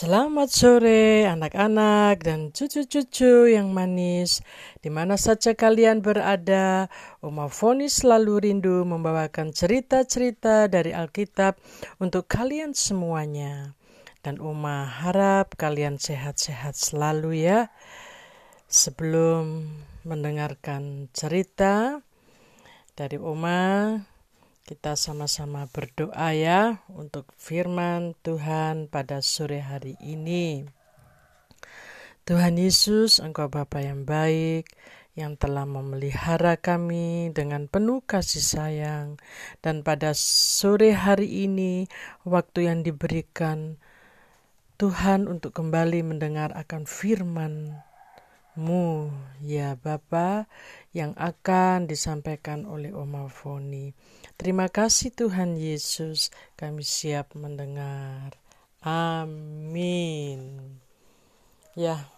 Selamat sore anak-anak dan cucu-cucu yang manis di mana saja kalian berada. Oma Foni selalu rindu membawakan cerita-cerita dari Alkitab untuk kalian semuanya. Dan Oma harap kalian sehat-sehat selalu ya. Sebelum mendengarkan cerita dari Oma, kita sama-sama berdoa ya untuk firman Tuhan pada sore hari ini. Tuhan Yesus, Engkau Bapa yang baik, yang telah memelihara kami dengan penuh kasih sayang. Dan pada sore hari ini, waktu yang diberikan Tuhan untuk kembali mendengar akan firman-Mu, ya Bapa, yang akan disampaikan oleh Oma Foni. Terima kasih Tuhan Yesus, kami siap mendengar. Amin. Ya,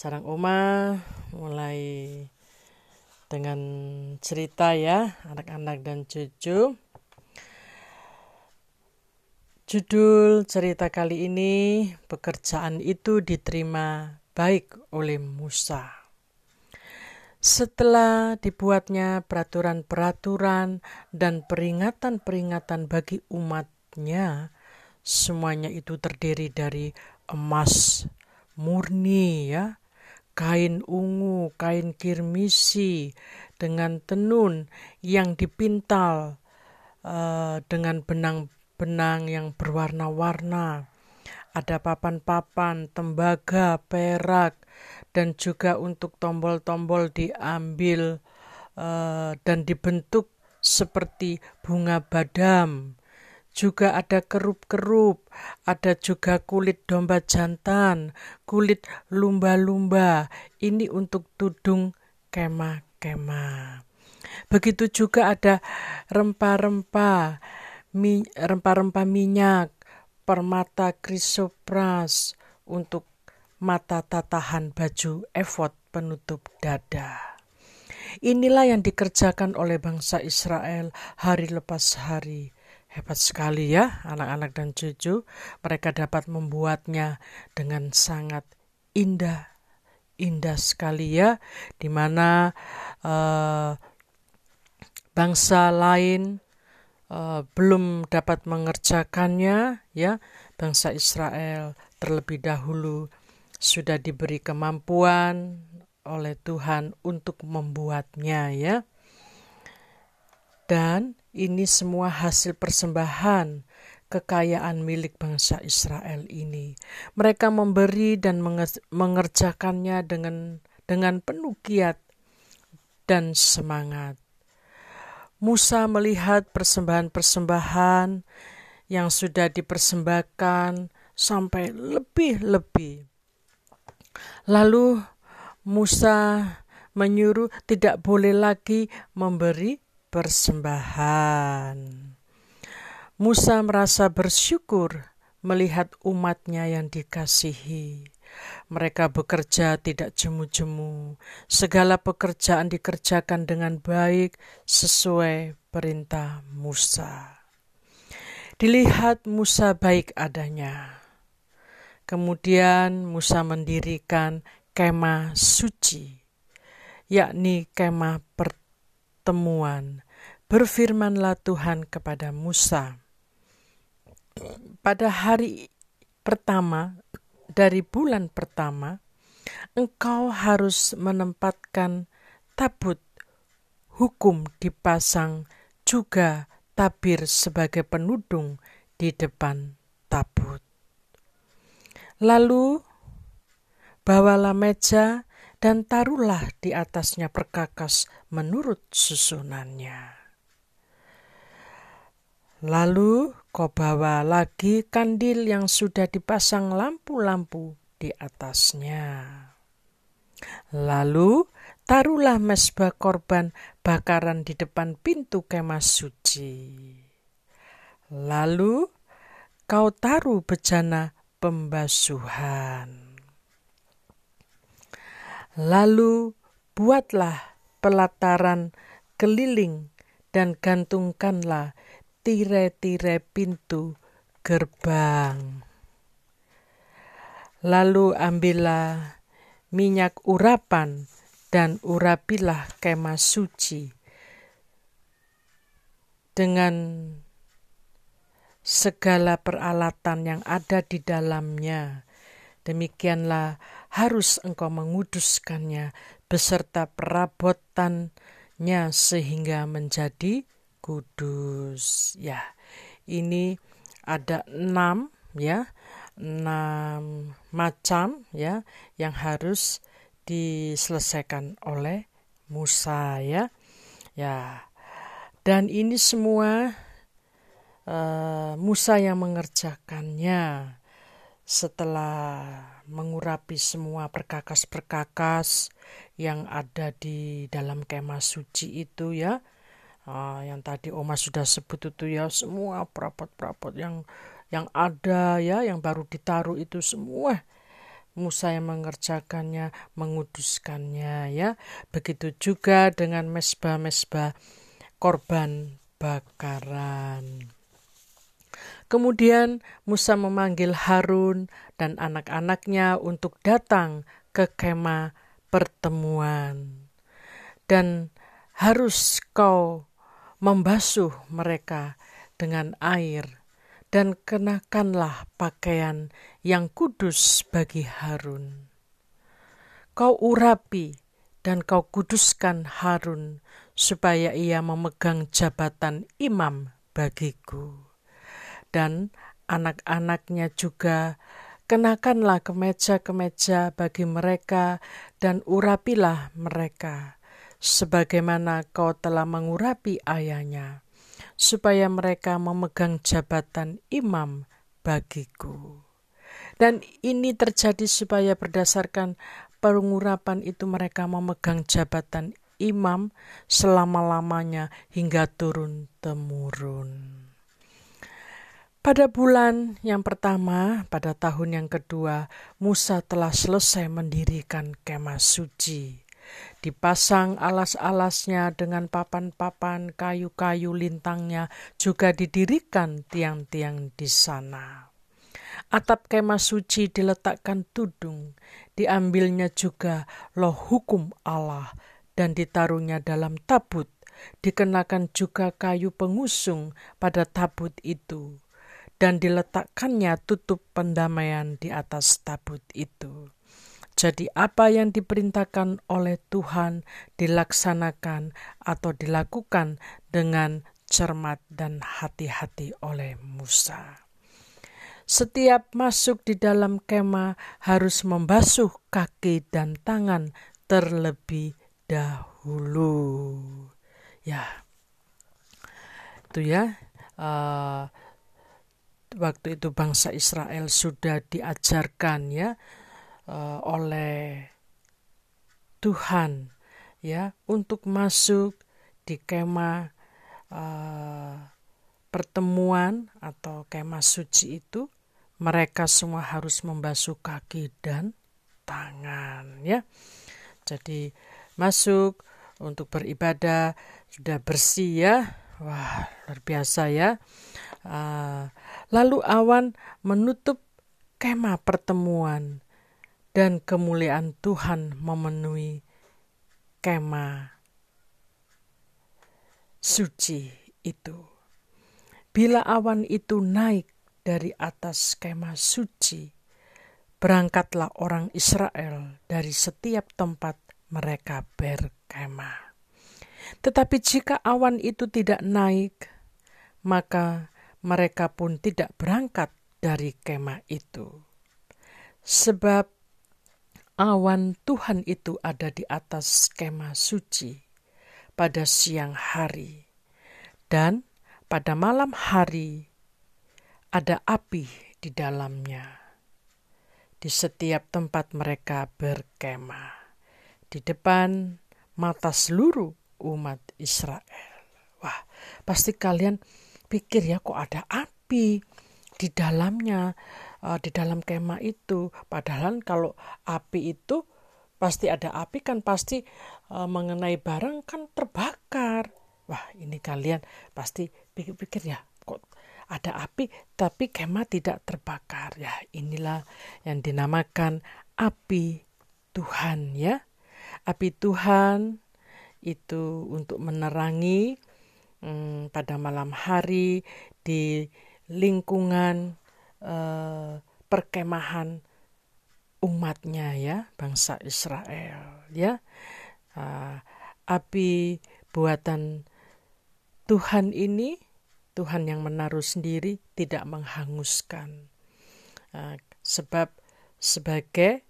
sarang Oma mulai dengan cerita ya, anak-anak dan cucu. Judul cerita kali ini, pekerjaan itu diterima baik oleh Musa. Setelah dibuatnya peraturan-peraturan dan peringatan-peringatan bagi umatnya, semuanya itu terdiri dari emas murni ya, kain ungu, kain kirmisi dengan tenun yang dipintal uh, dengan benang-benang yang berwarna-warna. Ada papan-papan, tembaga, perak, dan juga untuk tombol-tombol diambil uh, dan dibentuk seperti bunga badam. Juga ada kerup-kerup, ada juga kulit domba jantan, kulit lumba-lumba. Ini untuk tudung kemah-kemah. Begitu juga ada rempah-rempah, rempah-rempah minyak, permata krisopras untuk mata tatahan baju efod penutup dada. Inilah yang dikerjakan oleh bangsa Israel hari lepas hari. Hebat sekali ya anak-anak dan cucu. Mereka dapat membuatnya dengan sangat indah. Indah sekali ya. Di mana uh, bangsa lain uh, belum dapat mengerjakannya ya. Bangsa Israel terlebih dahulu sudah diberi kemampuan oleh Tuhan untuk membuatnya ya. Dan ini semua hasil persembahan kekayaan milik bangsa Israel ini. Mereka memberi dan mengerjakannya dengan dengan penuh kiat dan semangat. Musa melihat persembahan-persembahan yang sudah dipersembahkan sampai lebih-lebih Lalu Musa menyuruh tidak boleh lagi memberi persembahan. Musa merasa bersyukur melihat umatnya yang dikasihi. Mereka bekerja tidak jemu-jemu. Segala pekerjaan dikerjakan dengan baik sesuai perintah Musa. Dilihat Musa baik adanya. Kemudian Musa mendirikan kemah suci, yakni kemah pertemuan. Berfirmanlah Tuhan kepada Musa, pada hari pertama dari bulan pertama, engkau harus menempatkan tabut hukum dipasang juga tabir sebagai penudung di depan. Lalu bawalah meja dan taruhlah di atasnya perkakas menurut susunannya. Lalu kau bawa lagi kandil yang sudah dipasang lampu-lampu di atasnya. Lalu taruhlah mesbah korban bakaran di depan pintu kemah suci. Lalu kau taruh bejana pembasuhan. Lalu buatlah pelataran keliling dan gantungkanlah tirai-tirai pintu gerbang. Lalu ambillah minyak urapan dan urapilah kemah suci dengan segala peralatan yang ada di dalamnya. Demikianlah harus engkau menguduskannya beserta perabotannya sehingga menjadi kudus. Ya, ini ada enam ya, enam macam ya yang harus diselesaikan oleh Musa ya. Ya. Dan ini semua uh, Musa yang mengerjakannya setelah mengurapi semua perkakas-perkakas yang ada di dalam kemah suci itu ya. Uh, yang tadi Oma sudah sebut itu ya semua perabot-perabot yang yang ada ya yang baru ditaruh itu semua Musa yang mengerjakannya, menguduskannya ya. Begitu juga dengan mesbah-mesbah korban bakaran. Kemudian Musa memanggil Harun dan anak-anaknya untuk datang ke kemah pertemuan. Dan harus kau membasuh mereka dengan air dan kenakanlah pakaian yang kudus bagi Harun. Kau urapi dan kau kuduskan Harun supaya ia memegang jabatan imam bagiku. Dan anak-anaknya juga kenakanlah kemeja-kemeja bagi mereka dan urapilah mereka, sebagaimana kau telah mengurapi ayahnya, supaya mereka memegang jabatan imam bagiku. Dan ini terjadi supaya berdasarkan pengurapan itu mereka memegang jabatan imam selama-lamanya hingga turun-temurun. Pada bulan yang pertama, pada tahun yang kedua, Musa telah selesai mendirikan kemah suci. Dipasang alas-alasnya dengan papan-papan kayu-kayu lintangnya juga didirikan tiang-tiang di sana. Atap kemah suci diletakkan tudung, diambilnya juga loh hukum Allah dan ditaruhnya dalam tabut. Dikenakan juga kayu pengusung pada tabut itu, dan diletakkannya tutup pendamaian di atas tabut itu. Jadi, apa yang diperintahkan oleh Tuhan dilaksanakan atau dilakukan dengan cermat dan hati-hati oleh Musa. Setiap masuk di dalam kemah harus membasuh kaki dan tangan terlebih dahulu. Ya, itu ya. Uh, waktu itu bangsa Israel sudah diajarkan ya uh, oleh Tuhan ya untuk masuk di kemah uh, pertemuan atau kemah suci itu mereka semua harus membasuh kaki dan tangan ya. Jadi masuk untuk beribadah sudah bersih ya wah luar biasa ya uh, lalu awan menutup kemah pertemuan dan kemuliaan Tuhan memenuhi kemah suci itu bila awan itu naik dari atas kemah suci berangkatlah orang Israel dari setiap tempat mereka berkemah. Tetapi jika awan itu tidak naik, maka mereka pun tidak berangkat dari kemah itu. Sebab awan Tuhan itu ada di atas kemah suci pada siang hari, dan pada malam hari ada api di dalamnya. Di setiap tempat mereka berkemah di depan mata seluruh umat Israel. Wah, pasti kalian pikir ya kok ada api di dalamnya, uh, di dalam kemah itu. Padahal kalau api itu pasti ada api kan pasti uh, mengenai barang kan terbakar. Wah, ini kalian pasti pikir-pikir ya kok ada api tapi kemah tidak terbakar. Ya, inilah yang dinamakan api Tuhan ya. Api Tuhan itu untuk menerangi hmm, pada malam hari di lingkungan uh, perkemahan umatnya ya bangsa Israel ya. Uh, api buatan Tuhan ini Tuhan yang menaruh sendiri tidak menghanguskan. Uh, sebab sebagai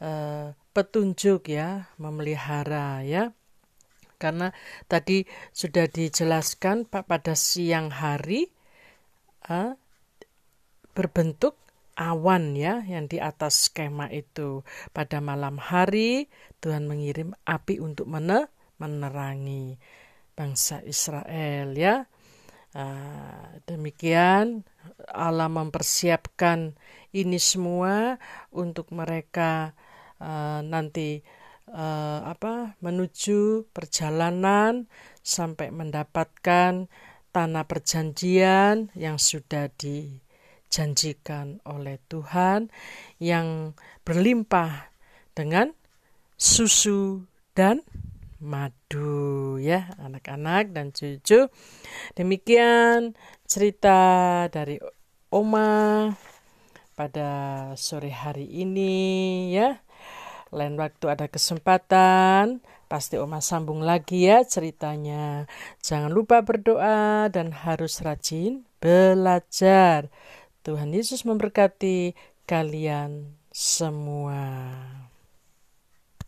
uh, petunjuk ya memelihara ya karena tadi sudah dijelaskan Pak pada siang hari uh, berbentuk awan ya yang di atas skema itu. Pada malam hari Tuhan mengirim api untuk mene menerangi bangsa Israel ya. Uh, demikian Allah mempersiapkan ini semua untuk mereka uh, nanti uh, apa menuju perjalanan sampai mendapatkan tanah perjanjian yang sudah dijanjikan oleh Tuhan yang berlimpah dengan susu dan madu ya anak-anak dan cucu. Demikian cerita dari Oma pada sore hari ini ya lain waktu ada kesempatan, pasti Oma sambung lagi ya ceritanya. Jangan lupa berdoa dan harus rajin belajar. Tuhan Yesus memberkati kalian semua.